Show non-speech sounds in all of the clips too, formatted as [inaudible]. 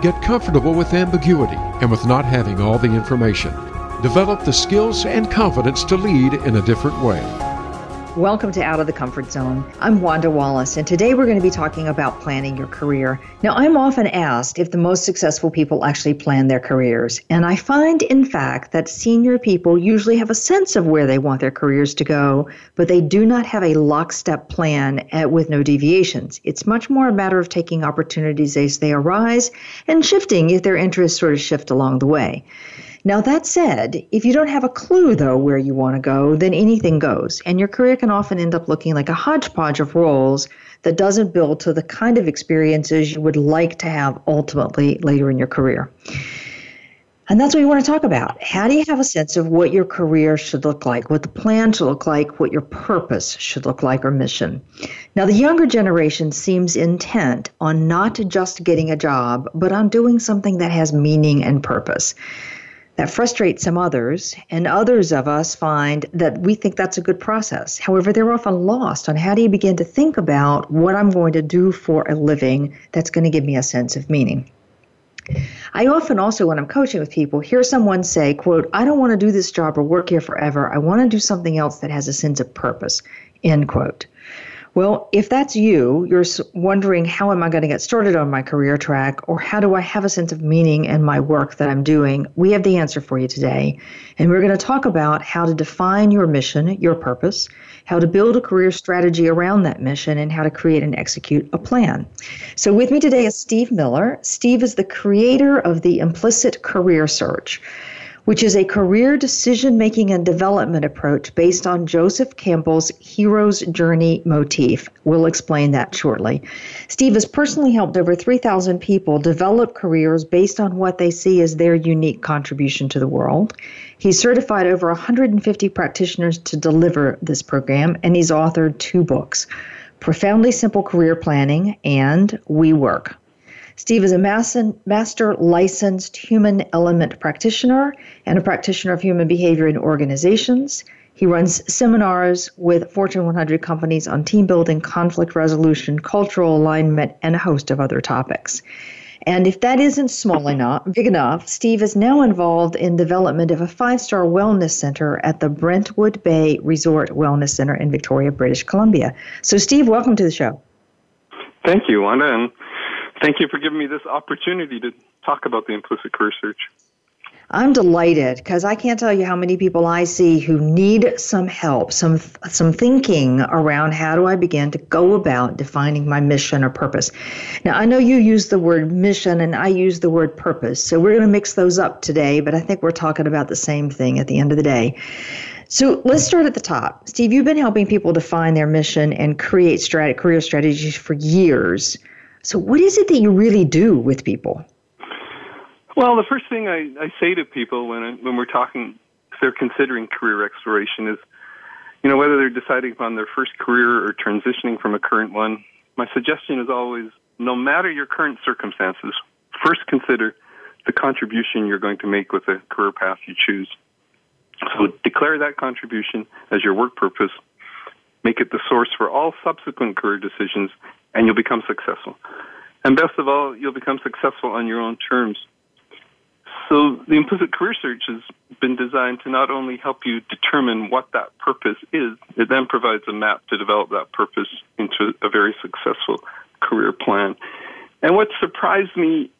Get comfortable with ambiguity and with not having all the information. Develop the skills and confidence to lead in a different way. Welcome to Out of the Comfort Zone. I'm Wanda Wallace, and today we're going to be talking about planning your career. Now, I'm often asked if the most successful people actually plan their careers, and I find, in fact, that senior people usually have a sense of where they want their careers to go, but they do not have a lockstep plan at, with no deviations. It's much more a matter of taking opportunities as they arise and shifting if their interests sort of shift along the way. Now, that said, if you don't have a clue, though, where you want to go, then anything goes. And your career can often end up looking like a hodgepodge of roles that doesn't build to the kind of experiences you would like to have ultimately later in your career. And that's what we want to talk about. How do you have a sense of what your career should look like, what the plan should look like, what your purpose should look like or mission? Now, the younger generation seems intent on not just getting a job, but on doing something that has meaning and purpose that frustrates some others, and others of us find that we think that's a good process. However, they're often lost on how do you begin to think about what I'm going to do for a living that's going to give me a sense of meaning. I often also, when I'm coaching with people, hear someone say, quote, I don't want to do this job or work here forever. I want to do something else that has a sense of purpose, end quote. Well, if that's you, you're wondering how am I going to get started on my career track or how do I have a sense of meaning in my work that I'm doing? We have the answer for you today. And we're going to talk about how to define your mission, your purpose, how to build a career strategy around that mission, and how to create and execute a plan. So, with me today is Steve Miller. Steve is the creator of the Implicit Career Search which is a career decision making and development approach based on Joseph Campbell's hero's journey motif. We'll explain that shortly. Steve has personally helped over 3,000 people develop careers based on what they see as their unique contribution to the world. He's certified over 150 practitioners to deliver this program, and he's authored two books Profoundly Simple Career Planning and We Work. Steve is a master licensed human element practitioner and a practitioner of human behavior in organizations. He runs seminars with Fortune 100 companies on team building, conflict resolution, cultural alignment, and a host of other topics. And if that isn't small [laughs] enough, big enough, Steve is now involved in development of a five-star wellness center at the Brentwood Bay Resort Wellness Center in Victoria, British Columbia. So, Steve, welcome to the show. Thank you, Wanda, and Thank you for giving me this opportunity to talk about the implicit career search. I'm delighted because I can't tell you how many people I see who need some help, some some thinking around how do I begin to go about defining my mission or purpose. Now I know you use the word mission and I use the word purpose, so we're going to mix those up today, but I think we're talking about the same thing at the end of the day. So let's start at the top. Steve, you've been helping people define their mission and create strat- career strategies for years. So, what is it that you really do with people? Well, the first thing I, I say to people when I, when we're talking, if they're considering career exploration, is you know whether they're deciding upon their first career or transitioning from a current one. My suggestion is always, no matter your current circumstances, first consider the contribution you're going to make with the career path you choose. So declare that contribution as your work purpose. Make it the source for all subsequent career decisions and you'll become successful. And best of all, you'll become successful on your own terms. So the implicit career search has been designed to not only help you determine what that purpose is, it then provides a map to develop that purpose into a very successful career plan. And what surprised me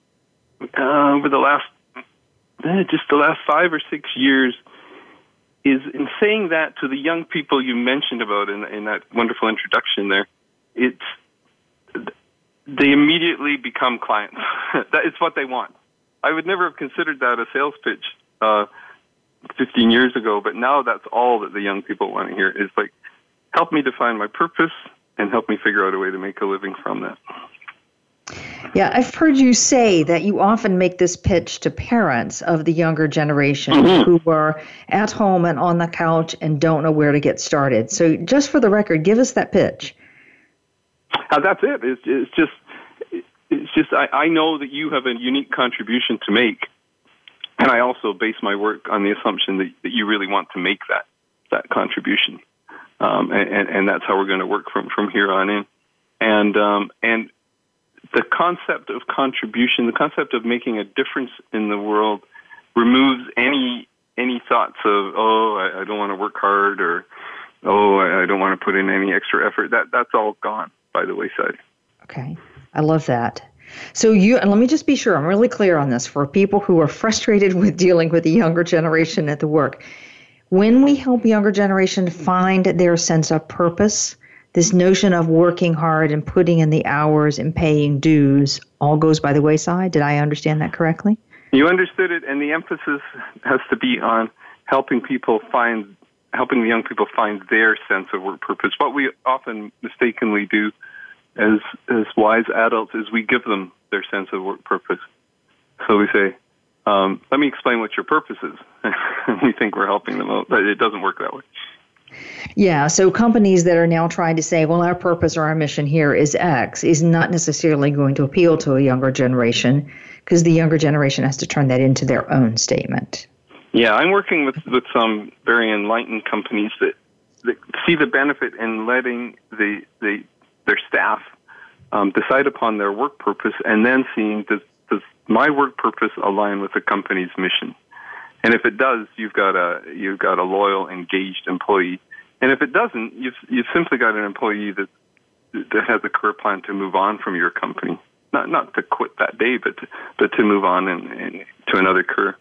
uh, over the last, eh, just the last five or six years, is in saying that to the young people you mentioned about in, in that wonderful introduction there, it's they immediately become clients. [laughs] that is what they want. I would never have considered that a sales pitch uh, 15 years ago, but now that's all that the young people want to hear is like, help me define my purpose and help me figure out a way to make a living from that. Yeah, I've heard you say that you often make this pitch to parents of the younger generation Mhm. who are at home and on the couch and don't know where to get started. So, just for the record, give us that pitch. Uh, that's it. It's, it's just, it's just. I, I know that you have a unique contribution to make, and I also base my work on the assumption that, that you really want to make that that contribution, um, and, and and that's how we're going to work from from here on in, and um, and the concept of contribution, the concept of making a difference in the world, removes any any thoughts of oh I, I don't want to work hard or oh I, I don't want to put in any extra effort. That that's all gone by the wayside. Okay, I love that. So you and let me just be sure I'm really clear on this for people who are [laughs] frustrated with dealing with the younger generation at the work. When we help younger generation find their sense of purpose, this notion of working hard and putting in the hours and paying dues all goes by the wayside. Did I understand that correctly? You understood it, and the emphasis has to be on helping people find, helping the young people find their sense of work purpose. What we often mistakenly do as as wise adults is we give them their sense of work purpose. So we say, um, "Let me explain what your purpose is." [laughs] we think we're helping them out, but it doesn't work that way. Yeah, so companies that are now trying to say, well, our purpose or our mission here is X is not necessarily going to appeal to a younger generation because the younger generation has to turn that into their own statement. Yeah, I'm working with with some very enlightened companies that, that see the benefit in letting the the their staff um, decide upon their work purpose, and then seeing does does my work purpose align with the company's mission. And if it does, you've got a you've got a loyal, engaged employee. And if it doesn't, you've you've simply got an employee that that has a career plan to move on from your company. Not not to quit that day, but to, but to move on and, to another career.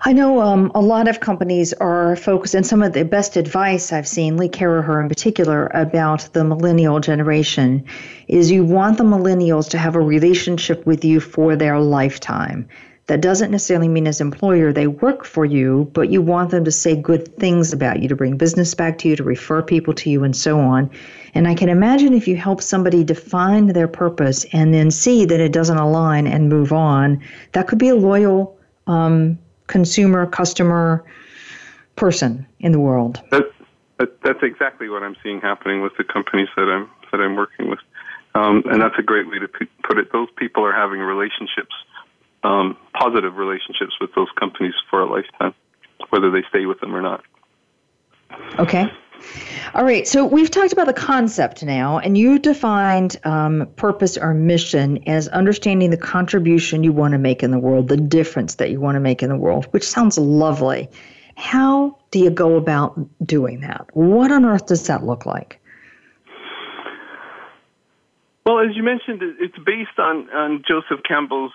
I know um, a lot of companies are focused, and some of the best advice I've seen, Lee Caraher in particular, about the millennial generation is you want the millennials to have a relationship with you for their lifetime. That doesn't necessarily mean as employer they work for you, but you want them to say good things about you, to bring business back to you, to refer people to you, and so on. And I can imagine if you help somebody define their purpose and then see that it doesn't align and move on, that could be a loyal um, consumer, customer person in the world. That, that, that's exactly what I'm seeing happening with the companies that I'm that I'm working with, um, and that's a great way to put it. Those people are having relationships, um, positive relationships with those companies for a lifetime, whether they stay with them or not. Okay. All right, so we've talked about the concept now, and you defined um, purpose or mission as understanding the contribution you want to make in the world, the difference that you want to make in the world, which sounds lovely. How do you go about doing that? What on earth does that look like? Well, as you mentioned, it's based on, on Joseph Campbell's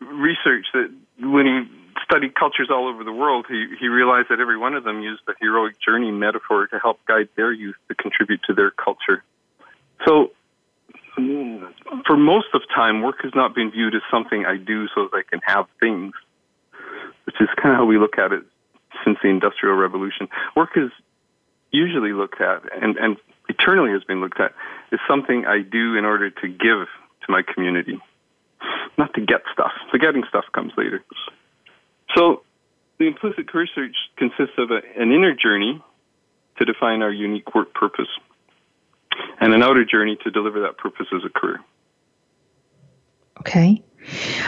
research that when he studied cultures all over the world, he, he realized that every one of them used the heroic journey metaphor to help guide their youth to contribute to their culture. So, for most of time, work has not been viewed as something I do so that I can have things, which is kind of how we look at it since the Industrial Revolution. Work is usually looked at, and, and eternally has been looked at, as something I do in order to give to my community, not to get stuff. The getting stuff comes later. So, the implicit career search consists of a, an inner journey to define our unique work purpose, and an outer journey to deliver that purpose as a career. Okay.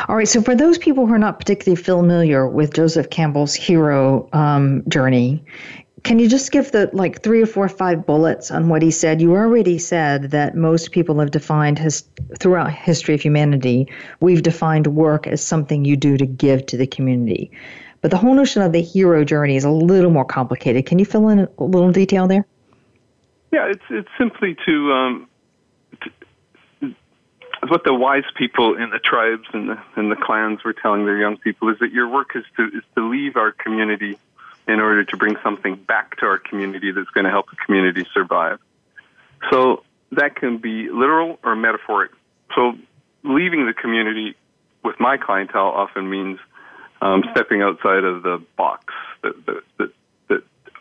All right. So, for those people who are not particularly familiar with Joseph Campbell's hero um, journey, can you just give the like three or four or five bullets on what he said? You already said that most people have defined his throughout history of humanity, we've defined work as something you do to give to the community. But the whole notion of the hero journey is a little more complicated. Can you fill in a little detail there? Yeah, it's it's simply to, um, to what the wise people in the tribes and the and the clans were telling their young people is that your work is to is to leave our community in order to bring something back to our community that's going to help the community survive. So that can be literal or metaphoric. So leaving the community with my clientele often means um, stepping outside of the box that, that, that,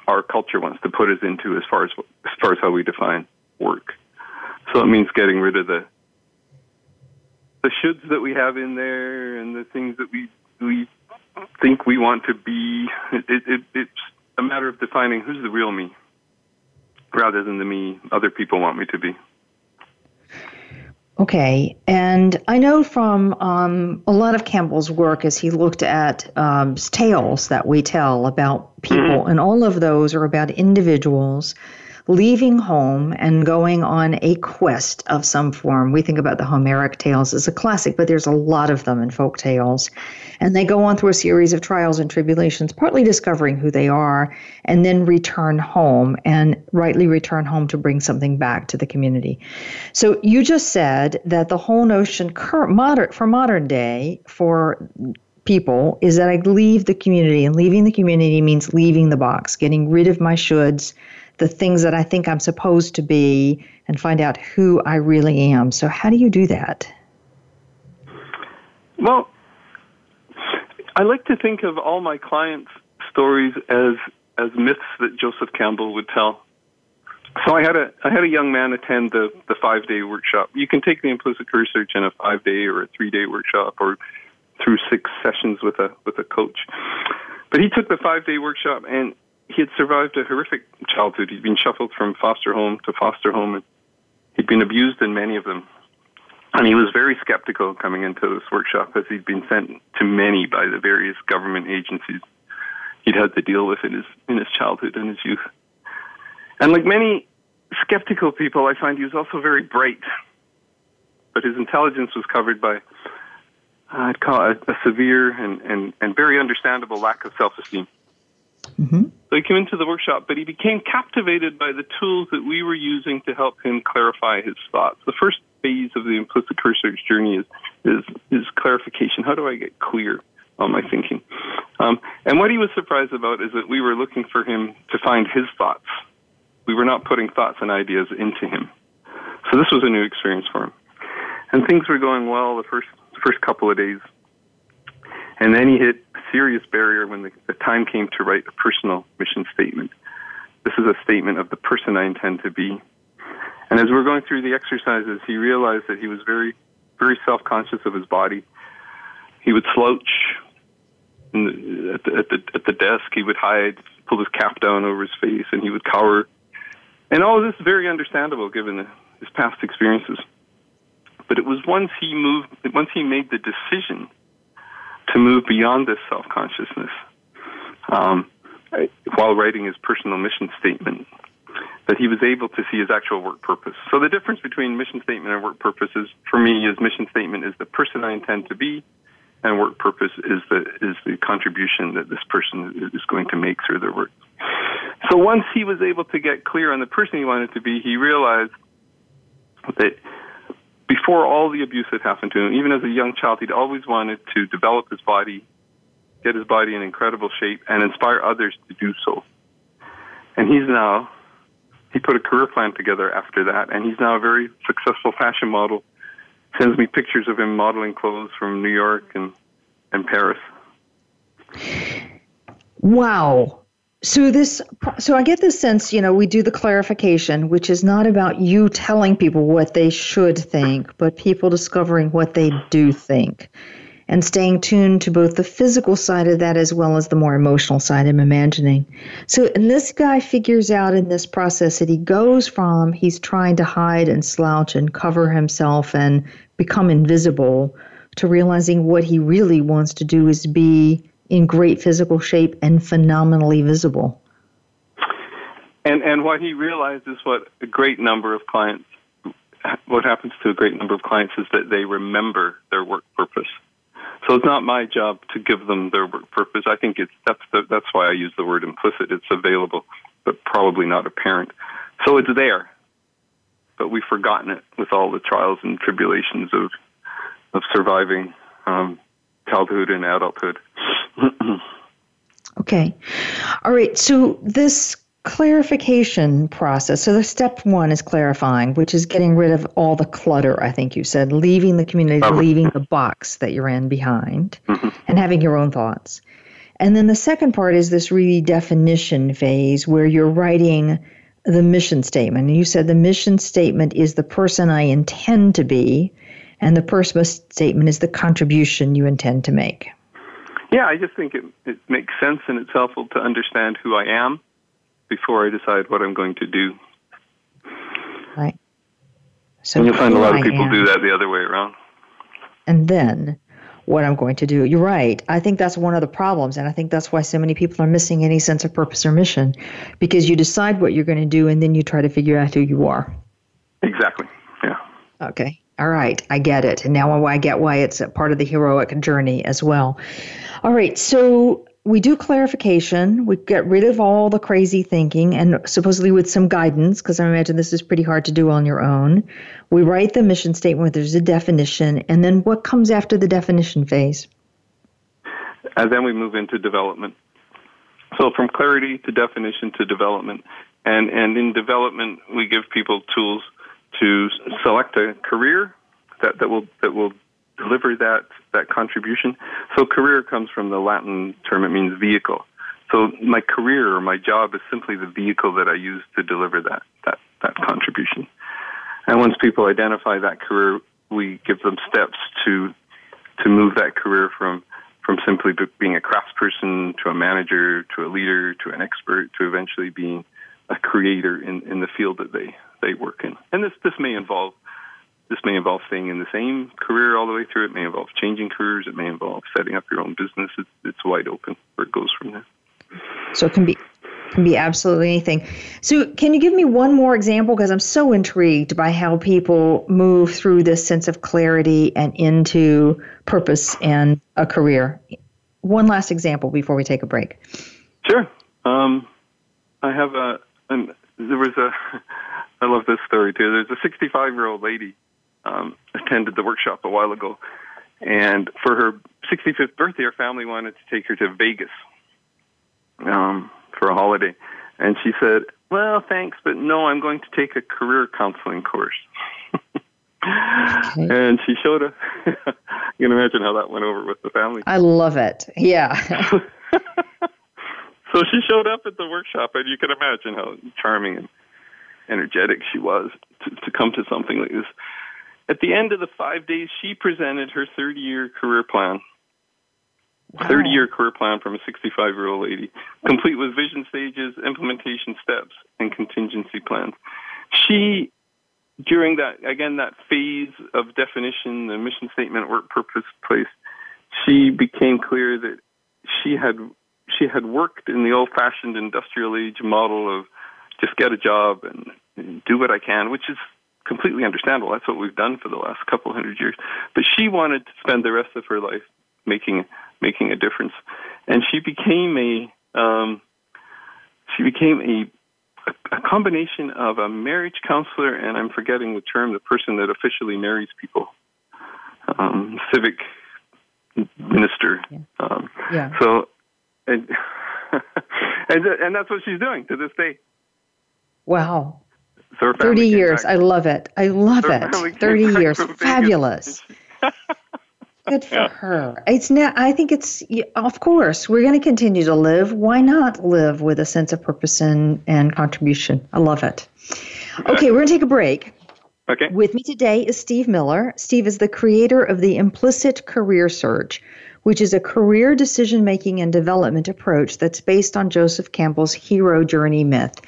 our culture wants to put us into as far as as far as how we define work. So it means getting rid of the the shoulds that we have in there and the things that we we think we want to be. It, it, it's a matter of defining who's the real me, rather than the me other people want me to be. Okay, and I know from um, a lot of Campbell's work as he looked at um, tales that we tell about people, mm-hmm. and all of those are about individuals leaving home and going on a quest of some form. We think about the Homeric tales as a classic, but there's a lot of them in folk tales. And they go on through a series of trials and tribulations, partly discovering who they are, and then return home and rightly return home to bring something back to the community. So you just said that the whole notion modern, for modern day, for people is that I leave the community, and leaving the community means leaving the box, getting rid of my shoulds, the things that I think I'm supposed to be and find out who I really am. So, how do you do that? Well, I like to think of all my clients' stories as as myths that Joseph Campbell would tell. So I had a I had a young man attend the the five day workshop. You can take the implicit career search in a five day or a three day workshop or through six sessions with a with a coach. But he took the five day workshop and he had survived a horrific childhood. He'd been shuffled from foster home to foster home, and he'd been abused in many of them. And he was very skeptical coming into this workshop as he'd been sent to many by the various government agencies he'd had to deal with in his in his childhood and his youth. And like many skeptical people, I find he was also very bright, but his intelligence was covered by I'd call it a, severe and, and, and very understandable lack of self esteem. Mm-hmm. So he came into the workshop, but he became captivated by the tools that we were using to help him clarify his thoughts. The first phase of the implicit research journey is, is, is clarification. How do I get clear on my thinking? Um, and what he was surprised about is that we were looking for him to find his thoughts. We were not putting thoughts and ideas into him. So this was a new experience for him. And things were going well the first, first couple of days. And then he hit serious barrier when the, the time came to write a personal mission statement. This is a statement of the person I intend to be. And as we're going through the exercises, he realized that he was very, very self conscious of his body. He would slouch the, at, the, at, the, at the desk, he would hide, pull his cap down over his face, and he would cower. And all of this is very understandable given the, his past experiences. But it was once he moved, once he made the decision to move beyond this self consciousness um, while writing his personal mission statement that he was able to see his actual work purpose. So the difference between mission statement and work purpose is, for me, his mission statement is the person I intend to be, and work purpose is the is the contribution that this person is going to make through their work. So once he was able to get clear on the person he wanted to be, he realized that before all the abuse had happened to him, even as a young child, he'd always wanted to develop his body, get his body in incredible shape, and inspire others to do so. And he's now, he put a career plan together after that, and he's now a very successful fashion model. Sends me pictures of him modeling clothes from New York and, and Paris. Wow. So this so I get this sense, you know, we do the clarification, which is not about you telling people what they should think, but people discovering what they do think and staying tuned to both the physical side of that as well as the more emotional side I'm imagining. So and this guy figures out in this process that he goes from he's trying to hide and slouch and cover himself and become invisible to realizing what he really wants to do is be in great physical shape and phenomenally visible. And and what he realizes what a great number of clients what happens to a great number of clients is that they remember their work purpose. So it's not my job to give them their work purpose. I think it's that's the, that's why I use the word implicit. It's available, but probably not apparent. So it's there, but we've forgotten it with all the trials and tribulations of of surviving um, childhood and adulthood. [clears throat] okay. All right. So this clarification process. So the step one is clarifying, which is getting rid of all the clutter, I think you said, leaving the community, leaving the box that you're in behind, mm-hmm. and having your own thoughts. And then the second part is this redefinition phase where you're writing the mission statement. And you said the mission statement is the person I intend to be and the purpose statement is the contribution you intend to make. Yeah, I just think it, it makes sense and it's helpful to understand who I am before I decide what I'm going to do. Right. So and you'll find a lot of people do that the other way around. And then what I'm going to do. You're right. I think that's one of the problems. And I think that's why so many people are missing any sense of purpose or mission because you decide what you're going to do and then you try to figure out who you are. Exactly. Yeah. Okay. All right. I get it. And now I get why it's a part of the heroic journey as well. All right. So we do clarification. We get rid of all the crazy thinking and supposedly with some guidance, because I imagine this is pretty hard to do on your own. We write the mission statement there's a definition, and then what comes after the definition phase? And then we move into development. So from clarity to definition to development. And, and in development, we give people tools to select a career that, that will that will deliver that that contribution. So career comes from the Latin term; it means vehicle. So my career or my job is simply the vehicle that I use to deliver that that that contribution. And once people identify that career, we give them steps to to move that career from from simply being a craftsperson to a manager to a leader to an expert to eventually being a creator in, in the field that they, they work in. And this this may involve this may involve staying in the same career all the way through. It may involve changing careers. It may involve setting up your own business. It's, it's wide open where it goes from there. So it can be can be absolutely anything. So can you give me one more example because I'm so intrigued by how people move through this sense of clarity and into purpose and a career. One last example before we take a break. Sure. Um, I have a. An, there was a. I love this story too. There's a 65 year old lady um, attended the workshop a while ago, and for her 65th birthday, her family wanted to take her to Vegas um, for a holiday, and she said, "Well, thanks, but no, I'm going to take a career counseling course." Okay. And she showed a. [laughs] you can imagine how that went over with the family. I love it. Yeah. [laughs] so she showed up at the workshop, and you can imagine how charming and energetic she was to, to come to something like this. At the end of the five days, she presented her 30 year career plan. Wow. 30 year career plan from a 65 year old lady, complete with vision stages, implementation steps, and contingency plans. She, during that, again, that phase of definition, the mission statement, work purpose, place, she became clear that she had she had worked in the old fashioned industrial age model of just get a job and, and do what I can, which is completely understandable. That's what we've done for the last couple hundred years. But she wanted to spend the rest of her life making making a difference, and she became a um, she became a, a combination of a marriage counselor and I'm forgetting the term, the person that officially marries people, um, civic minister. Yeah. Um, yeah. So, and, [laughs] and and that's what she's doing to this day. Wow. 30 years. I love it. I love it. 30 years. Fabulous. [laughs] Good for yeah. her. It's now I think it's of course, we're going to continue to live. Why not live with a sense of purpose and, and contribution? I love it. Okay, we're going to take a break. Okay. With me today is Steve Miller. Steve is the creator of the Implicit Career Search, which is a career decision making and development approach that's based on Joseph Campbell's hero journey myth.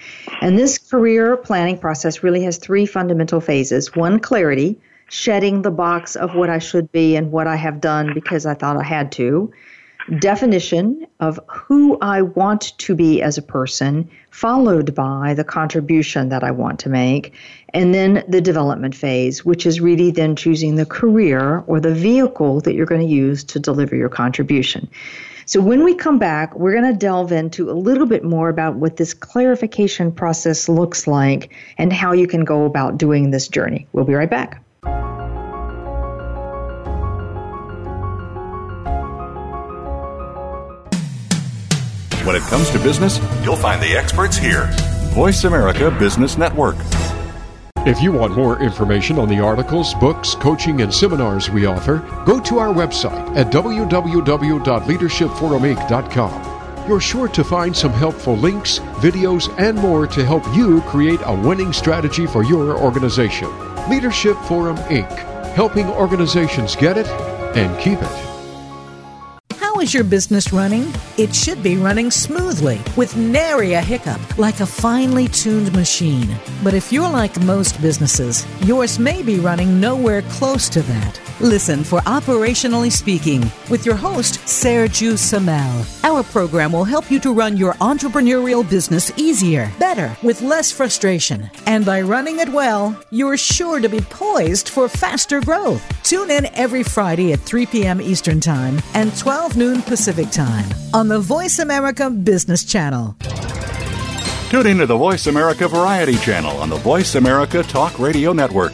And this career planning process really has three fundamental phases one, clarity, shedding the box of what I should be and what I have done because I thought I had to definition of who I want to be as a person, followed by the contribution that I want to make, and then the development phase, which is really then choosing the career or the vehicle that you're going to use to deliver your contribution. So, when we come back, we're going to delve into a little bit more about what this clarification process looks like and how you can go about doing this journey. We'll be right back. When it comes to business, you'll find the experts here. Voice America Business Network. If you want more information on the articles, books, coaching, and seminars we offer, go to our website at www.leadershipforuminc.com. You're sure to find some helpful links, videos, and more to help you create a winning strategy for your organization. Leadership Forum Inc helping organizations get it and keep it. How is your business running? It should be running smoothly with nary a hiccup, like a finely tuned machine. But if you're like most businesses, yours may be running nowhere close to that. Listen for Operationally Speaking with your host, Sergio Samel. Our program will help you to run your entrepreneurial business easier, better, with less frustration. And by running it well, you're sure to be poised for faster growth. Tune in every Friday at 3 p.m. Eastern Time and 12 noon Pacific Time on the Voice America Business Channel. Tune in to the Voice America Variety Channel on the Voice America Talk Radio Network.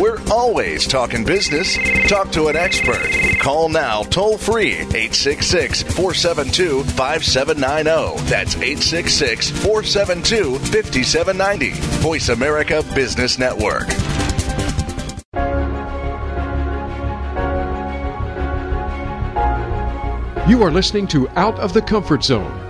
We're always talking business. Talk to an expert. Call now toll free 866 472 5790. That's 866 472 5790. Voice America Business Network. You are listening to Out of the Comfort Zone.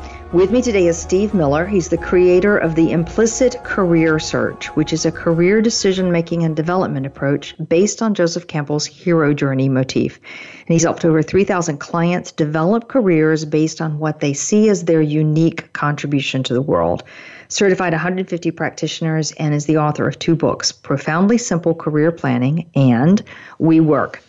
With me today is Steve Miller. He's the creator of the Implicit Career Search, which is a career decision making and development approach based on Joseph Campbell's hero journey motif. And he's helped over 3,000 clients develop careers based on what they see as their unique contribution to the world. Certified 150 practitioners and is the author of two books Profoundly Simple Career Planning and We Work.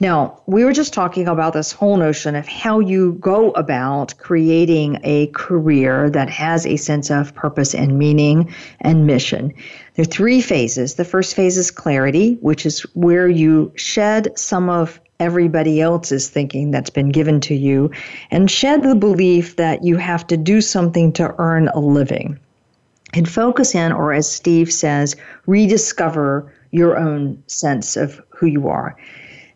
Now, we were just talking about this whole notion of how you go about creating a career that has a sense of purpose and meaning and mission. There are three phases. The first phase is clarity, which is where you shed some of everybody else's thinking that's been given to you and shed the belief that you have to do something to earn a living. And focus in, or as Steve says, rediscover your own sense of who you are.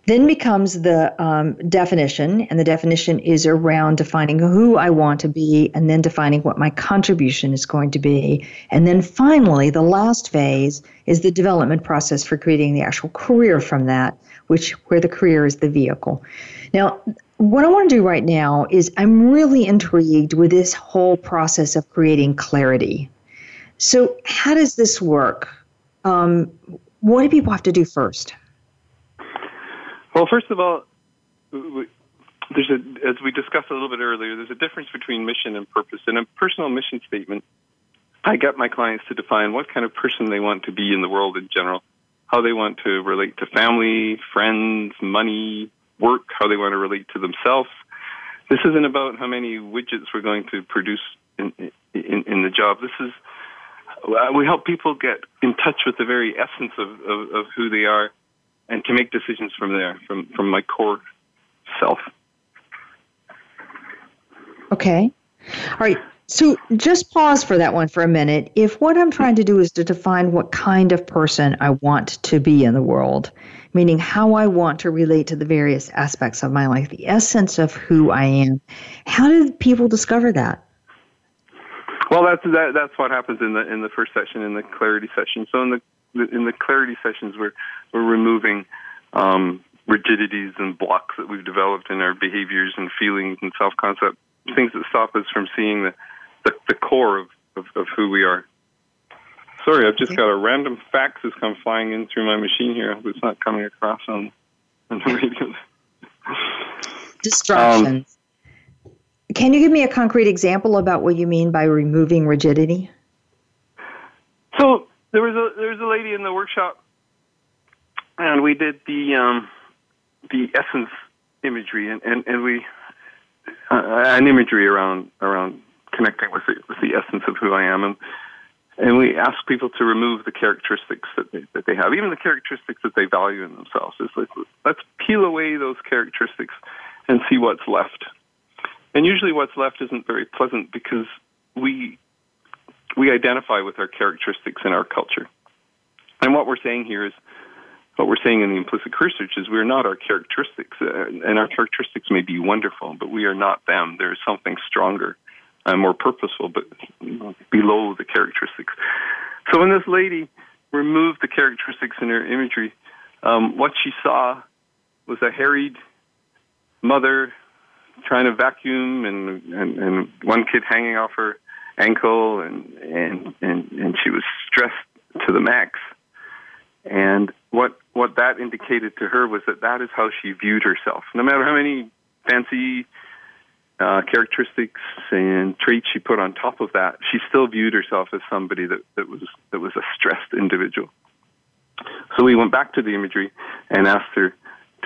Then becomes the um, definition, and the definition is around defining who I want to be and then defining what my contribution is going to be. And then finally, the last phase is the development process for creating the actual career from that, which where the career is the vehicle. Now, what I want to do right now is I'm really intrigued with this whole process of creating clarity. So, how does this work? Um, what do people have to do first? Well, first of all, there's a, as we discussed a little bit earlier, there's a difference between mission and purpose. In a personal mission statement, I get my clients to define what kind of person they want to be in the world in general, how they want to relate to family, friends, money, work, how they want to relate to themselves. This isn't about how many widgets we're going to produce in, in, in the job. This is we help people get in touch with the very essence of, of, of who they are and to make decisions from there, from, from my core self. Okay. All right. So just pause for that one for a minute. If what I'm trying to do is to define what kind of person I want to be in the world, meaning how I want to relate to the various aspects of my life, the essence of who I am, how did people discover that? Well, that's that, that's what happens in the in the first session, in the clarity session. So in the in the clarity sessions, we're we're removing um, rigidities and blocks that we've developed in our behaviors and feelings and self concept, things that stop us from seeing the the, the core of, of, of who we are. Sorry, I've just got a random fax that's come flying in through my machine here. It's not coming across on, on the radio. Distractions. Um, Can you give me a concrete example about what you mean by removing rigidity? So there was a there was a lady in the workshop, and we did the um, the essence imagery, and and, and we uh, an imagery around around connecting with the with the essence of who I am, and and we ask people to remove the characteristics that they, that they have, even the characteristics that they value in themselves. It's like, let's peel away those characteristics and see what's left. And usually, what's left isn't very pleasant because we we identify with our characteristics in our culture. And what we're saying here is, what we're saying in the implicit research is we're not our characteristics, uh, and our characteristics may be wonderful, but we are not them. There is something stronger and more purposeful, but below the characteristics. So when this lady removed the characteristics in her imagery, um, what she saw was a harried mother trying to vacuum and, and, and one kid hanging off her ankle and, and, and, and she was stressed to the max. And what, what that indicated to her was that that is how she viewed herself. No matter how many fancy uh, characteristics and traits she put on top of that, she still viewed herself as somebody that, that was that was a stressed individual. So we went back to the imagery and asked her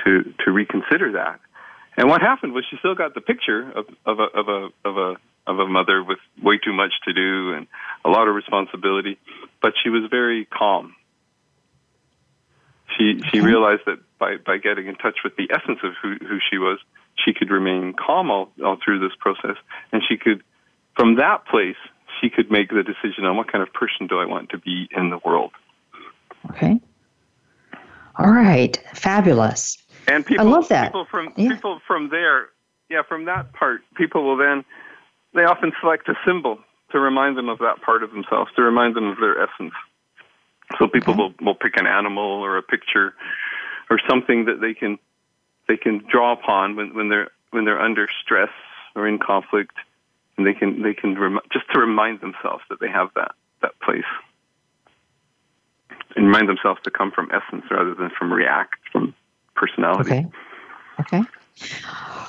to to reconsider that. And what happened was she still got the picture of, of a of a of a of a mother with way too much to do and a lot of responsibility, but she was very calm. She she realized that by by getting in touch with the essence of who who she was, she could remain calm all, all through this process, and she could, from that place, she could make the decision on what kind of person do I want to be in the world. Okay. All right. Fabulous. And people, I love that. People from yeah. people from there, yeah, from that part, people will then they often select a symbol to remind them of that part of themselves, to remind them of their essence. So people okay. will will pick an animal or a picture or something that they can they can draw upon when, when they're when they're under stress or in conflict, and they can they can rem- just to remind themselves that they have that that place, and remind themselves to come from essence rather than from react from personality. Okay. Okay.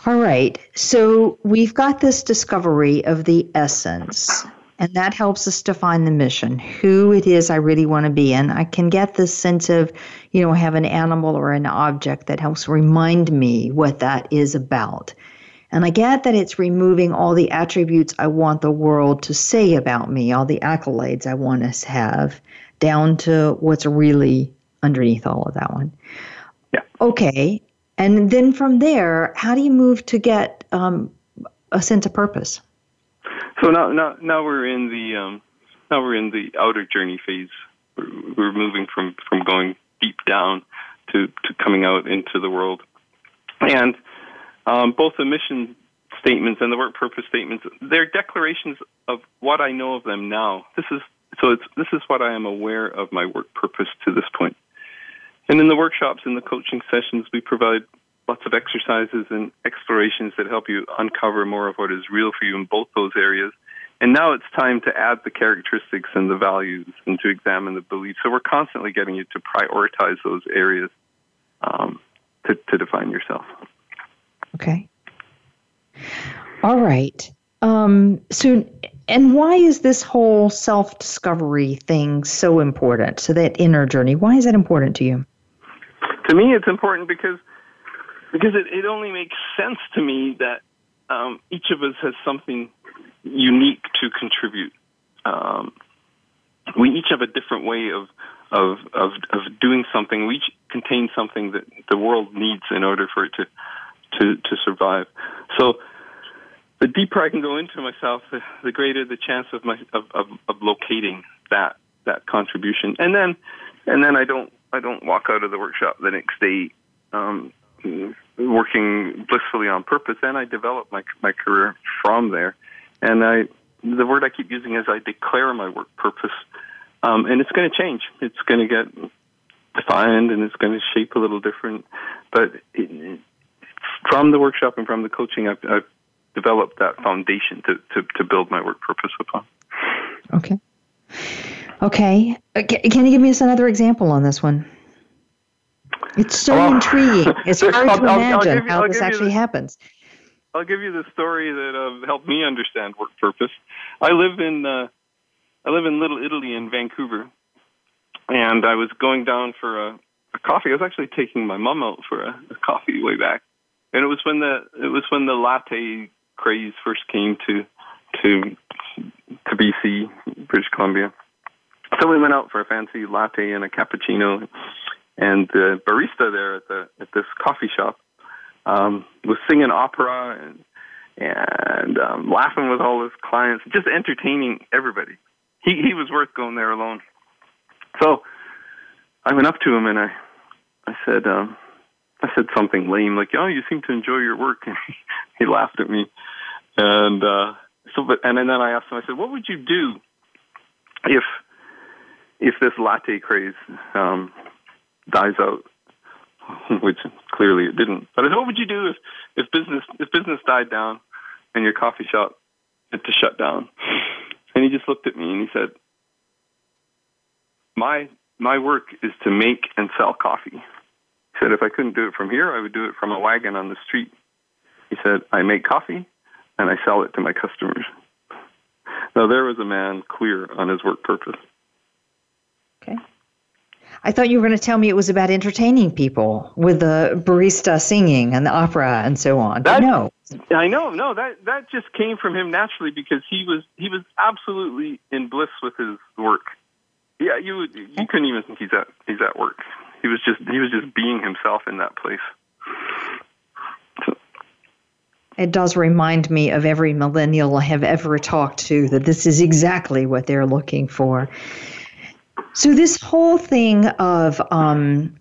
All right. So we've got this discovery of the essence. And that helps us define the mission, who it is I really want to be. And I can get this sense of, you know, have an animal or an object that helps remind me what that is about. And I get that it's removing all the attributes I want the world to say about me, all the accolades I want us to have, down to what's really underneath all of that one. Yeah. Okay. And then from there, how do you move to get um, a sense of purpose? So now, now, now we're in the um, now we're in the outer journey phase. We're, we're moving from from going deep down to to coming out into the world, and um, both the mission statements and the work purpose statements they're declarations of what I know of them now. This is so it's this is what I am aware of my work purpose to this point. And in the workshops and the coaching sessions, we provide lots of exercises and explorations that help you uncover more of what is real for you in both those areas. And now it's time to add the characteristics and the values and to examine the beliefs. So we're constantly getting you to prioritize those areas um, to, to define yourself. Okay. All right. Um, so, and why is this whole self discovery thing so important? So, that inner journey, why is that important to you? To me, it's important because because it, it only makes sense to me that um, each of us has something unique to contribute. Um, we each have a different way of, of of of doing something. We each contain something that the world needs in order for it to to to survive. So the deeper I can go into myself, the, the greater the chance of my of, of, of locating that that contribution. And then and then I don't I don't walk out of the workshop the next day um, working blissfully on purpose, and I develop my my career from there. And I, the word I keep using is I declare my work purpose, um, and it's going to change. It's going to get defined, and it's going to shape a little different. But it, from the workshop and from the coaching, I've, I've developed that foundation to, to, to build my work purpose upon. Okay. Okay. Uh, can you give me another example on this one? It's so well, intriguing. It's [laughs] hard I'll, to imagine I'll, you, how this actually happens. I'll give you the story that uh, helped me understand work purpose. I live in uh, I live in Little Italy in Vancouver, and I was going down for a, a coffee. I was actually taking my mom out for a, a coffee way back, and it was when the it was when the latte craze first came to to to BC, British Columbia, So we went out for a fancy latte and a cappuccino, and the barista there at the at this coffee shop um, was singing opera and and um, laughing with all his clients, just entertaining everybody. He he was worth going there alone. So I went up to him and I I said um, I said something lame like, "Oh, you seem to enjoy your work," [laughs] and he, he laughed at me. And uh, so, but and then I asked him. I said, "What would you do if if this latte craze um, dies out?" [laughs] Which clearly it didn't. But "What would you do if if business if business died down and your coffee shop had to shut down?" And he just looked at me and he said, "My my work is to make and sell coffee." He said, if I couldn't do it from here, I would do it from a wagon on the street. He said, I make coffee and I sell it to my customers. Now, there was a man clear on his work purpose. I thought you were going to tell me it was about entertaining people with the barista singing and the opera and so on. That, no. I know, no, that that just came from him naturally because he was he was absolutely in bliss with his work. Yeah, you you couldn't even think he's at he's at work he was just he was just being himself in that place. It does remind me of every millennial I have ever talked to that this is exactly what they're looking for. So this whole thing of um,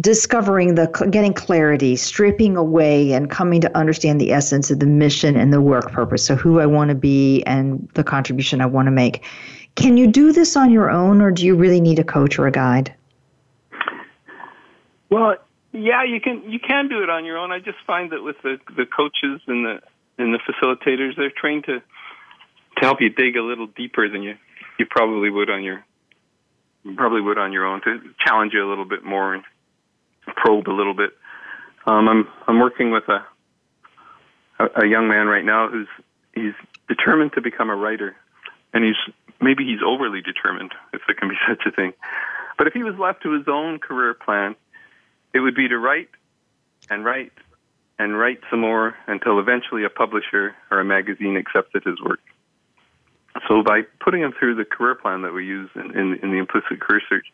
discovering the getting clarity, stripping away, and coming to understand the essence of the mission and the work purpose. So who I want to be and the contribution I want to make. Can you do this on your own, or do you really need a coach or a guide? Well, yeah, you can you can do it on your own. I just find that with the the coaches and the and the facilitators, they're trained to to help you dig a little deeper than you you probably would on your probably would on your own to challenge you a little bit more and probe a little bit. Um, I'm I'm working with a, a a young man right now who's he's determined to become a writer, and he's maybe he's overly determined if there can be [laughs] such a thing. But if he was left to his own career plan, it would be to write and write and write some more until eventually a publisher or a magazine accepted his work. So by putting him through the career plan that we use in, in, in the implicit career search,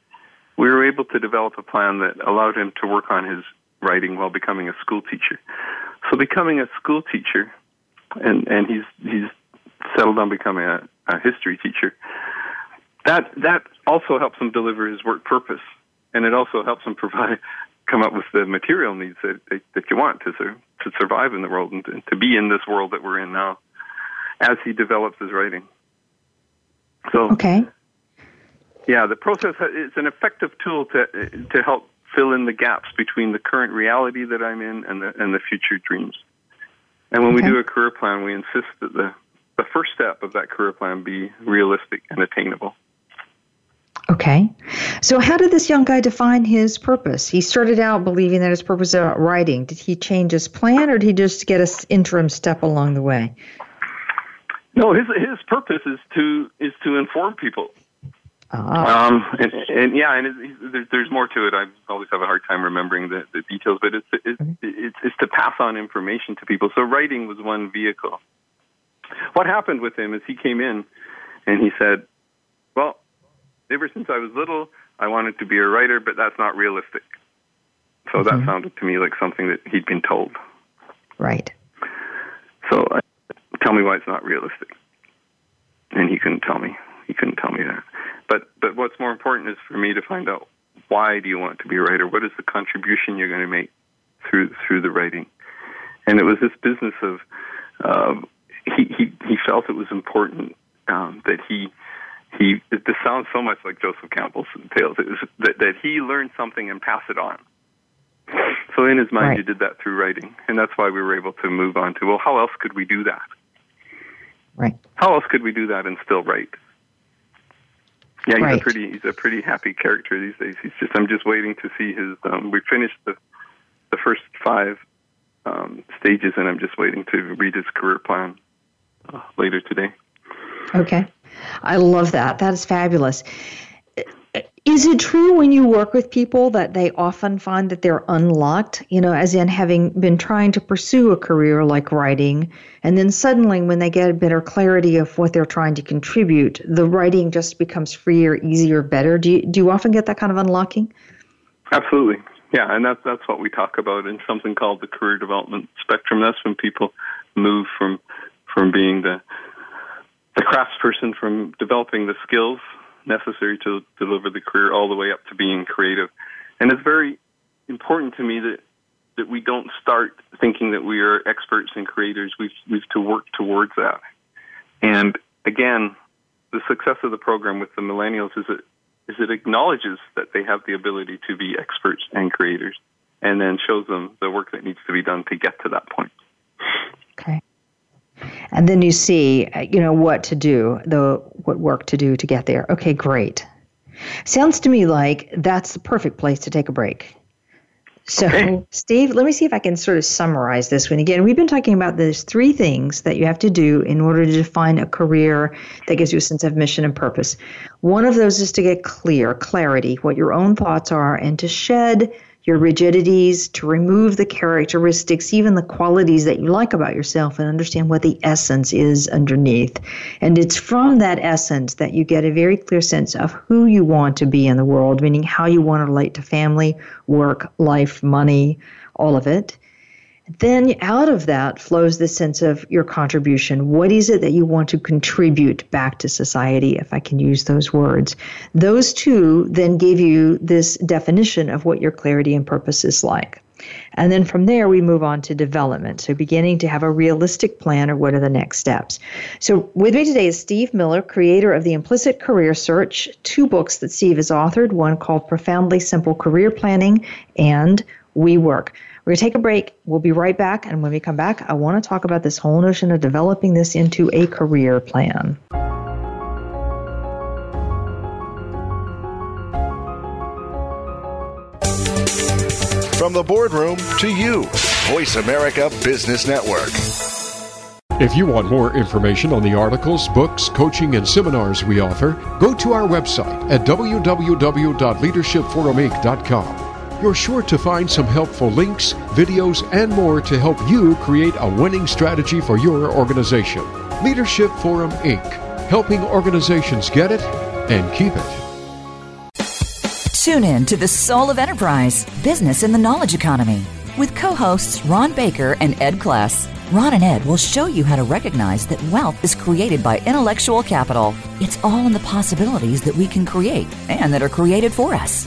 we were able to develop a plan that allowed him to work on his writing while becoming a school teacher. So becoming a school teacher, and, and he's he's settled on becoming a, a history teacher. That that also helps him deliver his work purpose, and it also helps him provide [laughs] come up with the material needs that that you want to to survive in the world and to, to be in this world that we're in now, as he develops his writing. So okay, yeah, the process is an effective tool to to help fill in the gaps between the current reality that I'm in and the and the future dreams. And when okay. we do a career plan, we insist that the the first step of that career plan be realistic and attainable. Okay. So, how did this young guy define his purpose? He started out believing that his purpose was writing. Did he change his plan, or did he just get an interim step along the way? No, his his purpose is to is to inform people. Ah. Um, and, and yeah, and it, there's, there's more to it. I always have a hard time remembering the, the details, but it's it's, it's it's to pass on information to people. So writing was one vehicle. What happened with him is he came in and he said, "Well, ever since I was little, I wanted to be a writer, but that's not realistic. So mm-hmm. that sounded to me like something that he'd been told. Right. So I, tell me why it's not realistic. And he couldn't tell me. He couldn't tell me that. But but what's more important is for me to find out why do you want to be a writer? What is the contribution you're going to make through through the writing? And it was this business of uh, he, he he felt it was important um, that he he this sounds so much like Joseph Campbell's tales It was that, that he learned something and pass it on. So in his mind, right. he did that through writing, and that's why we were able to move on to well, how else could we do that? Right. How else could we do that and still write? Yeah, he's right. a pretty he's a pretty happy character these days. He's just I'm just waiting to see his. Um, we finished the the first five um, stages, and I'm just waiting to read his career plan uh, later today. Okay. I love that. That is fabulous. Is it true when you work with people that they often find that they're unlocked, you know, as in having been trying to pursue a career like writing, and then suddenly when they get a better clarity of what they're trying to contribute, the writing just becomes freer, easier, better? Do you, do you often get that kind of unlocking? Absolutely. Yeah, and that's that's what we talk about in something called the career development spectrum. That's when people move from from being the the craftsperson, from developing the skills necessary to deliver the career, all the way up to being creative. And it's very important to me that that we don't start thinking that we are experts and creators. We've we've to work towards that. And again, the success of the program with the millennials is that is it acknowledges that they have the ability to be experts and creators and then shows them the work that needs to be done to get to that point. Okay. And then you see, uh, you know, what to do, the what work to do to get there. Okay, great. Sounds to me like that's the perfect place to take a break. So, okay. Steve, let me see if I can sort of summarize this one again. We've been talking about these three things that you have to do in order to define a career that gives you a sense of mission and purpose. One of those is to get clear, clarity, what your own thoughts are, and to shed your rigidities, to remove the characteristics, even the qualities that you like about yourself, and understand what the essence is underneath. And it's from that essence that you get a very clear sense of who you want to be in the world, meaning how you want to relate to family, work, life, money, all of it. Then out of that flows the sense of your contribution. What is it that you want to contribute back to society, if I can use those words? Those two then give you this definition of what your clarity and purpose is like. And then from there, we move on to development. So, beginning to have a realistic plan or what are the next steps. So, with me today is Steve Miller, creator of The Implicit Career Search, two books that Steve has authored one called Profoundly Simple Career Planning and We Work. We're going to take a break. We'll be right back. And when we come back, I want to talk about this whole notion of developing this into a career plan. From the boardroom to you, Voice America Business Network. If you want more information on the articles, books, coaching, and seminars we offer, go to our website at www.leadershipforuminc.com you're sure to find some helpful links, videos, and more to help you create a winning strategy for your organization. Leadership Forum Inc., helping organizations get it and keep it. Tune in to The Soul of Enterprise Business in the Knowledge Economy with co hosts Ron Baker and Ed Kless. Ron and Ed will show you how to recognize that wealth is created by intellectual capital. It's all in the possibilities that we can create and that are created for us.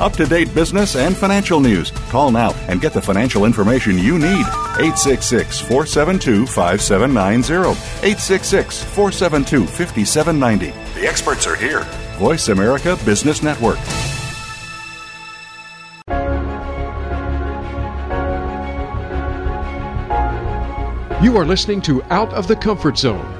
Up to date business and financial news. Call now and get the financial information you need. 866 472 5790. 866 472 5790. The experts are here. Voice America Business Network. You are listening to Out of the Comfort Zone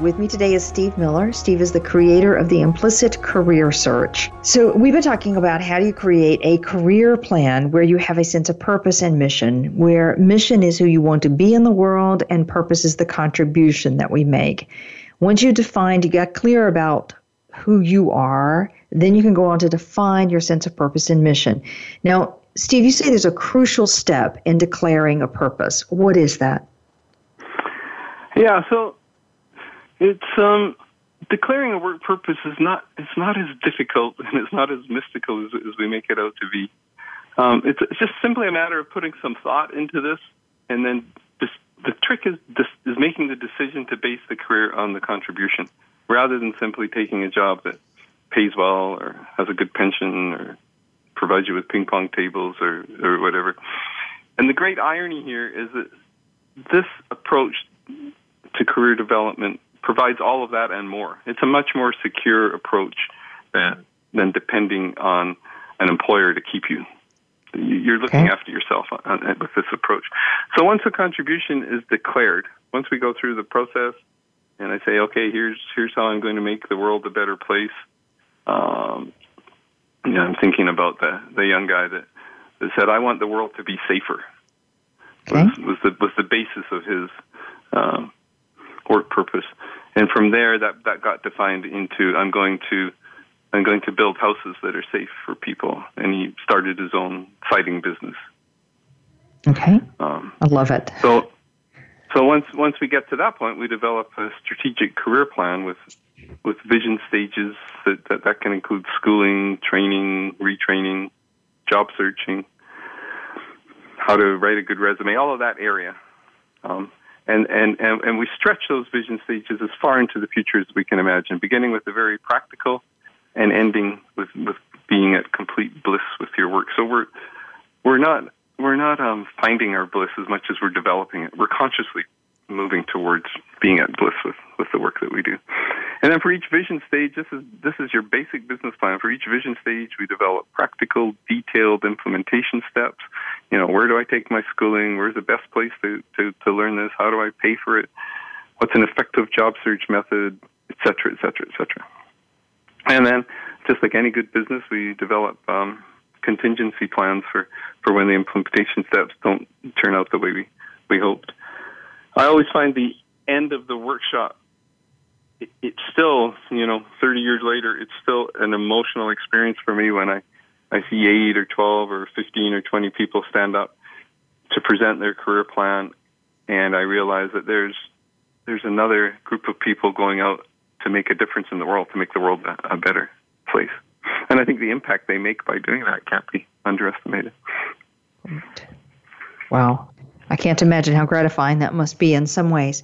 With me today is Steve Miller. Steve is the creator of the Implicit Career Search. So, we've been talking about how do you create a career plan where you have a sense of purpose and mission, where mission is who you want to be in the world and purpose is the contribution that we make. Once you defined, you got clear about who you are, then you can go on to define your sense of purpose and mission. Now, Steve, you say there's a crucial step in declaring a purpose. What is that? Yeah, so it's um, declaring a work purpose is not it's not as difficult [laughs] and it's not as mystical as, as we make it out to be. Um, it's, it's just simply a matter of putting some thought into this, and then this, the trick is is making the decision to base the career on the contribution rather than simply taking a job that pays well or has a good pension or provides you with ping pong tables or, or whatever. And the great irony here is that this approach to career development provides all of that and more. It's a much more secure approach than, than depending on an employer to keep you. You're looking okay. after yourself with this approach. So once a contribution is declared, once we go through the process, and I say, okay, here's here's how I'm going to make the world a better place. Um, you know, I'm thinking about the the young guy that, that said, I want the world to be safer. Okay. Was, was the was the basis of his um, work purpose, and from there that that got defined into I'm going to I'm going to build houses that are safe for people, and he started his own siding business. Okay, um, I love it. So so once once we get to that point, we develop a strategic career plan with with vision stages that that, that can include schooling, training, retraining, job searching, how to write a good resume, all of that area. Um, and, and, and, and we stretch those vision stages as far into the future as we can imagine, beginning with the very practical and ending with, with being at complete bliss with your work. So we're, we're not we're not um, finding our bliss as much as we're developing it. We're consciously moving towards being at bliss with, with the work that we do. And then for each vision stage, this is this is your basic business plan. For each vision stage, we develop practical, detailed implementation steps. You know, where do I take my schooling? Where's the best place to, to, to learn this? How do I pay for it? What's an effective job search method, et cetera, et cetera, et cetera. And then, just like any good business, we develop um, contingency plans for, for when the implementation steps don't turn out the way we, we hoped. I always find the end of the workshop, it, it's still, you know, 30 years later, it's still an emotional experience for me when I, I see 8 or 12 or 15 or 20 people stand up to present their career plan, and I realize that there's there's another group of people going out to make a difference in the world, to make the world a better place. And I think the impact they make by doing that can't be underestimated. Wow. I can't imagine how gratifying that must be in some ways.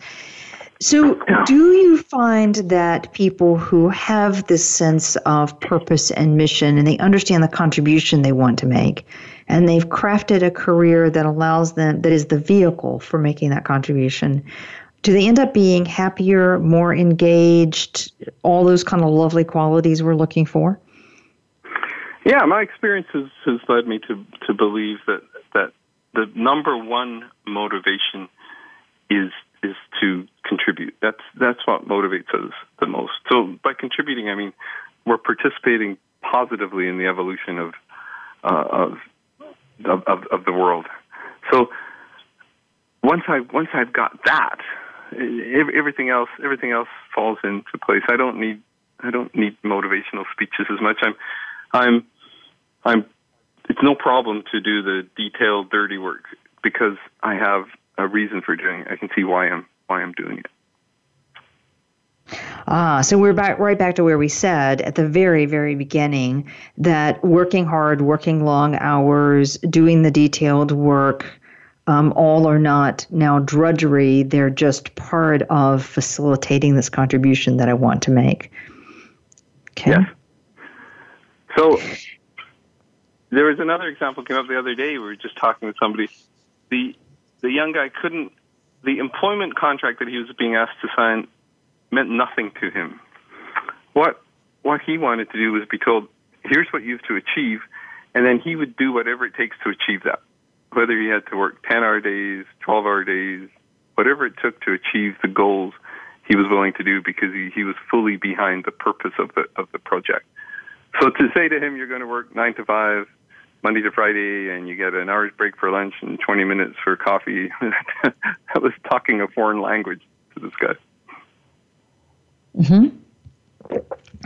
So, do you find that people who have this sense of purpose and mission and they understand the contribution they want to make and they've crafted a career that allows them, that is the vehicle for making that contribution, do they end up being happier, more engaged, all those kind of lovely qualities we're looking for? Yeah, my experience has, has led me to, to believe that, that the number one motivation is is to contribute. That's that's what motivates us the most. So by contributing, I mean we're participating positively in the evolution of uh, of, of of the world. So once I once I've got that, everything else everything else falls into place. I don't need I don't need motivational speeches as much. I'm I'm I'm it's no problem to do the detailed, dirty work because I have a reason for doing it. I can see why I'm why I'm doing it. Ah, so we're back right back to where we said at the very, very beginning that working hard, working long hours, doing the detailed work, um, all are not now drudgery. They're just part of facilitating this contribution that I want to make. Okay. Yes. So there was another example came up the other day. We were just talking with somebody. The the young guy couldn't. The employment contract that he was being asked to sign meant nothing to him. What what he wanted to do was be told, "Here's what you have to achieve," and then he would do whatever it takes to achieve that. Whether he had to work ten hour days, twelve hour days, whatever it took to achieve the goals, he was willing to do because he, he was fully behind the purpose of the of the project. So to say to him, "You're going to work nine to five, Monday to Friday, and you get an hour's break for lunch and 20 minutes for coffee. [laughs] I was talking a foreign language to this guy. Hmm.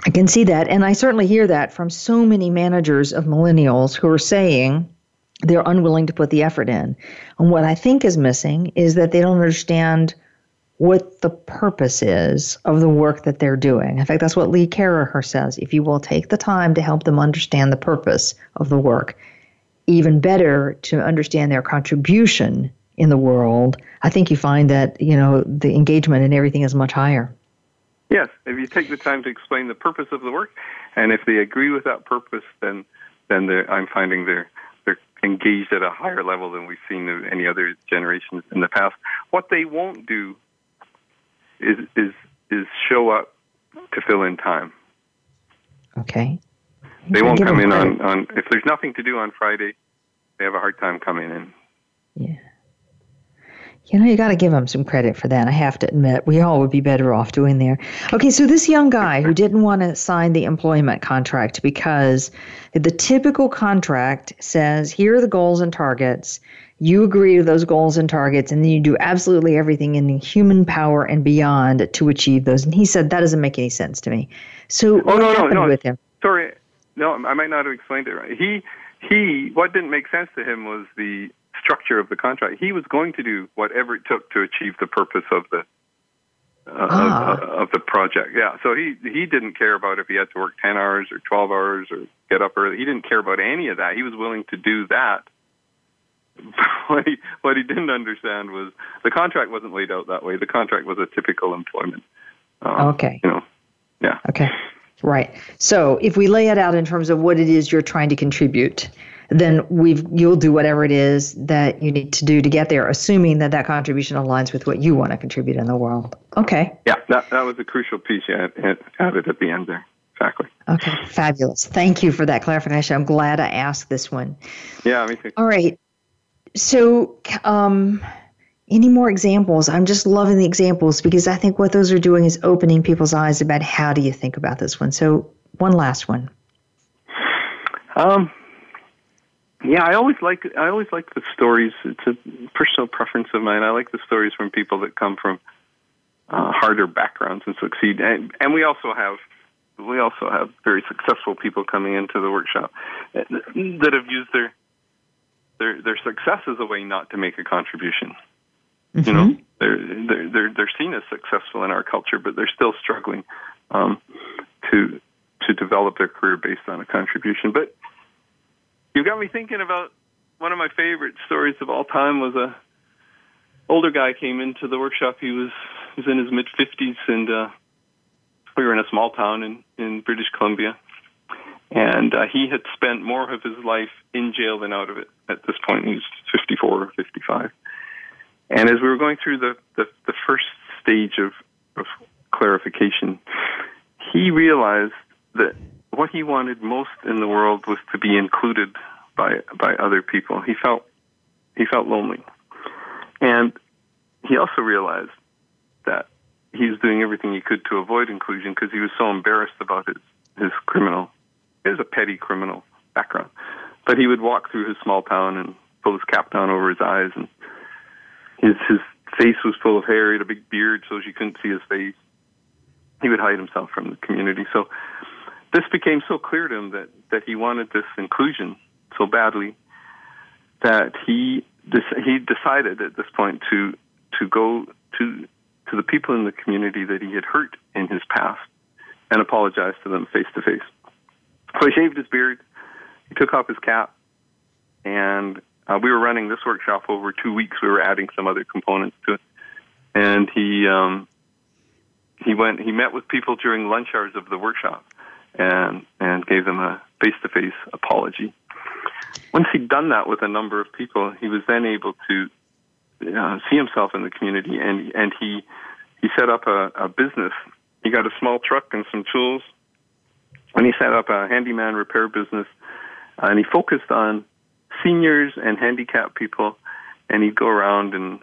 I can see that, and I certainly hear that from so many managers of millennials who are saying they're unwilling to put the effort in. And what I think is missing is that they don't understand what the purpose is of the work that they're doing. In fact, that's what Lee Caraher says. If you will take the time to help them understand the purpose of the work, even better to understand their contribution in the world, I think you find that, you know, the engagement and everything is much higher. Yes, if you take the time to explain the purpose of the work, and if they agree with that purpose, then then I'm finding they're they're engaged at a higher level than we've seen in any other generations in the past. What they won't do is is is show up to fill in time. Okay. They won't come in on, on if there's nothing to do on Friday. They have a hard time coming in. Yeah. You know, you got to give them some credit for that. I have to admit, we all would be better off doing there. Okay, so this young guy who didn't want to sign the employment contract because the typical contract says, here are the goals and targets. You agree to those goals and targets, and then you do absolutely everything in human power and beyond to achieve those. And he said, that doesn't make any sense to me. So, oh, what no, happened no, no. with him? Sorry, no, I might not have explained it right. He, he, what didn't make sense to him was the structure of the contract. He was going to do whatever it took to achieve the purpose of the uh, Ah. of, of the project. Yeah. So he he didn't care about if he had to work ten hours or twelve hours or get up early. He didn't care about any of that. He was willing to do that. [laughs] what he what he didn't understand was the contract wasn't laid out that way. The contract was a typical employment. Um, Okay. You know. Yeah. Okay. Right. So if we lay it out in terms of what it is you're trying to contribute, then we've you'll do whatever it is that you need to do to get there, assuming that that contribution aligns with what you want to contribute in the world. Okay. Yeah. That that was a crucial piece you had, added at the end there. Exactly. Okay. Fabulous. Thank you for that clarification. I'm glad I asked this one. Yeah. Me too. All right. So, um, any more examples? I'm just loving the examples because I think what those are doing is opening people's eyes about how do you think about this one. So, one last one. Um, yeah, I always like I always like the stories. It's a personal preference of mine. I like the stories from people that come from uh, harder backgrounds and succeed. And, and we also have we also have very successful people coming into the workshop that have used their their their success is a way not to make a contribution. You know, they're they're they're they're seen as successful in our culture, but they're still struggling um, to to develop their career based on a contribution. But you got me thinking about one of my favorite stories of all time was a older guy came into the workshop. He was he was in his mid fifties, and uh, we were in a small town in in British Columbia, and uh, he had spent more of his life in jail than out of it. At this point, He's fifty four or fifty five. And as we were going through the, the, the first stage of, of clarification, he realized that what he wanted most in the world was to be included by by other people. He felt he felt lonely, and he also realized that he was doing everything he could to avoid inclusion because he was so embarrassed about his his criminal, his a petty criminal background. But he would walk through his small town and pull his cap down over his eyes and his his face was full of hair. He had a big beard, so she couldn't see his face. He would hide himself from the community. So this became so clear to him that that he wanted this inclusion so badly that he he decided at this point to to go to to the people in the community that he had hurt in his past and apologize to them face to face. So he shaved his beard, he took off his cap, and uh, we were running this workshop over two weeks. We were adding some other components to it, and he um, he went. He met with people during lunch hours of the workshop, and and gave them a face-to-face apology. Once he'd done that with a number of people, he was then able to uh, see himself in the community, and and he he set up a, a business. He got a small truck and some tools, and he set up a handyman repair business, and he focused on seniors and handicapped people, and he'd go around and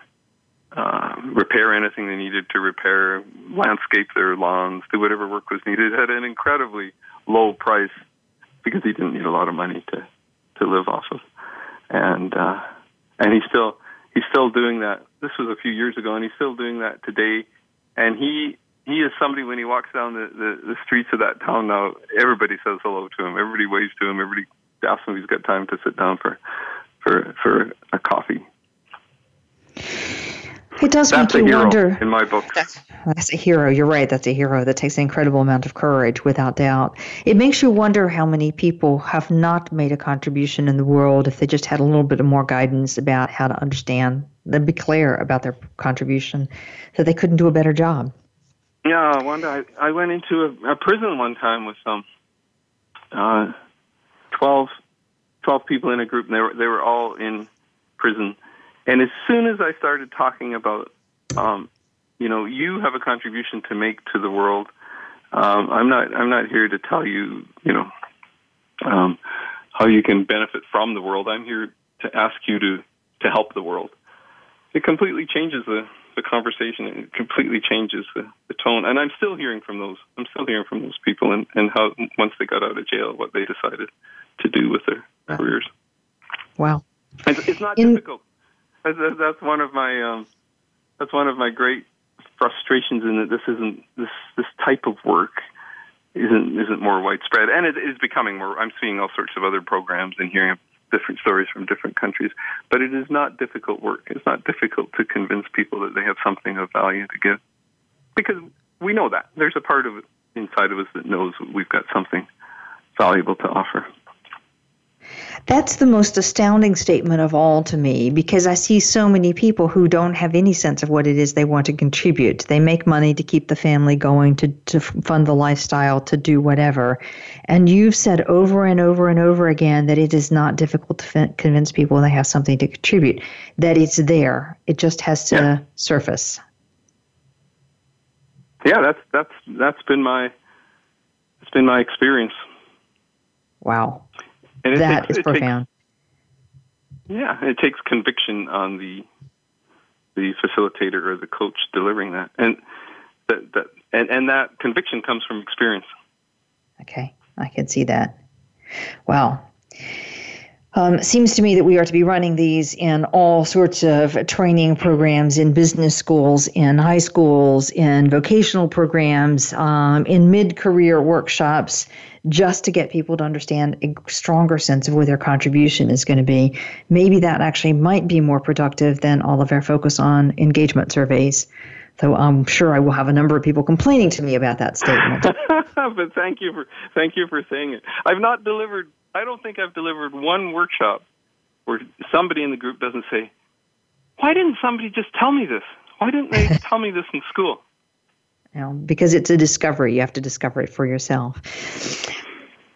uh, repair anything they needed to repair, landscape their lawns, do whatever work was needed at an incredibly low price because he didn't need a lot of money to to live off of, and uh, and he's still he's still doing that. This was a few years ago, and he's still doing that today. And he he is somebody when he walks down the, the, the streets of that town now, everybody says hello to him. Everybody waves to him. Everybody asks him if he's got time to sit down for for for a coffee. It does That's make a you hero wonder. in my book. That's, that's a hero. You're right. That's a hero. That takes an incredible amount of courage, without doubt. It makes you wonder how many people have not made a contribution in the world if they just had a little bit more guidance about how to understand, then be clear about their contribution, that they couldn't do a better job. Yeah, Wanda, I, I went into a, a prison one time with some uh, 12, 12 people in a group, and they were they were all in prison. And as soon as I started talking about, um, you know, you have a contribution to make to the world. Um, I'm not I'm not here to tell you, you know, um, how you can benefit from the world. I'm here to ask you to to help the world. It completely changes the the conversation. It completely changes the, the tone. And I'm still hearing from those. I'm still hearing from those people and, and how once they got out of jail, what they decided to do with their wow. careers. Wow. It's, it's not In, difficult. That's, that's one of my um, that's one of my great frustrations in that this isn't this this type of work isn't isn't more widespread, and it is becoming more. I'm seeing all sorts of other programs and hearing different stories from different countries. But it is not difficult work. It's not difficult to convince people that they have something of value to give. Because we know that. There's a part of it inside of us that knows we've got something valuable to offer. That's the most astounding statement of all to me because I see so many people who don't have any sense of what it is they want to contribute. They make money to keep the family going, to, to fund the lifestyle, to do whatever. And you've said over and over and over again that it is not difficult to f- convince people they have something to contribute, that it's there. It just has to yeah. surface. Yeah, that's that's that's been my it's been my experience. Wow. And that takes, is profound. Takes, yeah, it takes conviction on the the facilitator or the coach delivering that, and that that and, and that conviction comes from experience. Okay, I can see that. Wow. Um, seems to me that we are to be running these in all sorts of training programs in business schools, in high schools, in vocational programs, um, in mid career workshops, just to get people to understand a stronger sense of where their contribution is going to be. Maybe that actually might be more productive than all of our focus on engagement surveys. Though I'm sure I will have a number of people complaining to me about that statement. [laughs] but thank you for thank you for saying it. I've not delivered I don't think I've delivered one workshop where somebody in the group doesn't say, "Why didn't somebody just tell me this? Why didn't they [laughs] tell me this in school?" You know, because it's a discovery. You have to discover it for yourself.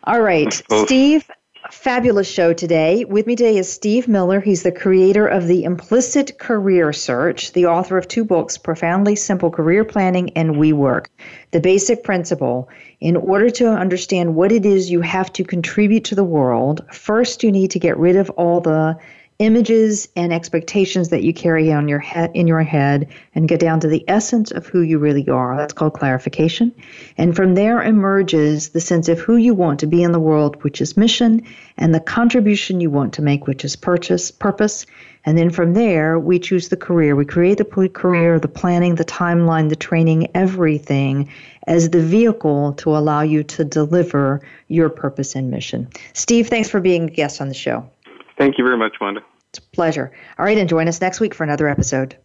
All right, [laughs] oh. Steve, fabulous show today. With me today is Steve Miller. He's the creator of the Implicit Career Search, the author of two books, Profoundly Simple Career Planning and We Work. The basic principle in order to understand what it is you have to contribute to the world, first you need to get rid of all the images and expectations that you carry on your head in your head and get down to the essence of who you really are. That's called clarification. And from there emerges the sense of who you want to be in the world, which is mission, and the contribution you want to make, which is purchase, purpose. And then from there, we choose the career. We create the career, the planning, the timeline, the training, everything as the vehicle to allow you to deliver your purpose and mission. Steve, thanks for being a guest on the show. Thank you very much, Wanda. It's a pleasure. All right, and join us next week for another episode.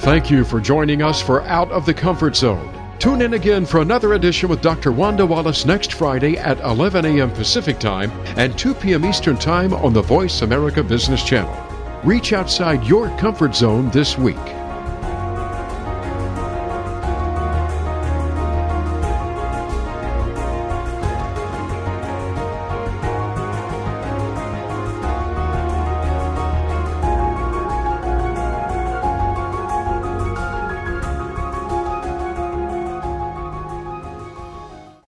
Thank you for joining us for Out of the Comfort Zone. Tune in again for another edition with Dr. Wanda Wallace next Friday at 11 a.m. Pacific Time and 2 p.m. Eastern Time on the Voice America Business Channel. Reach outside your comfort zone this week.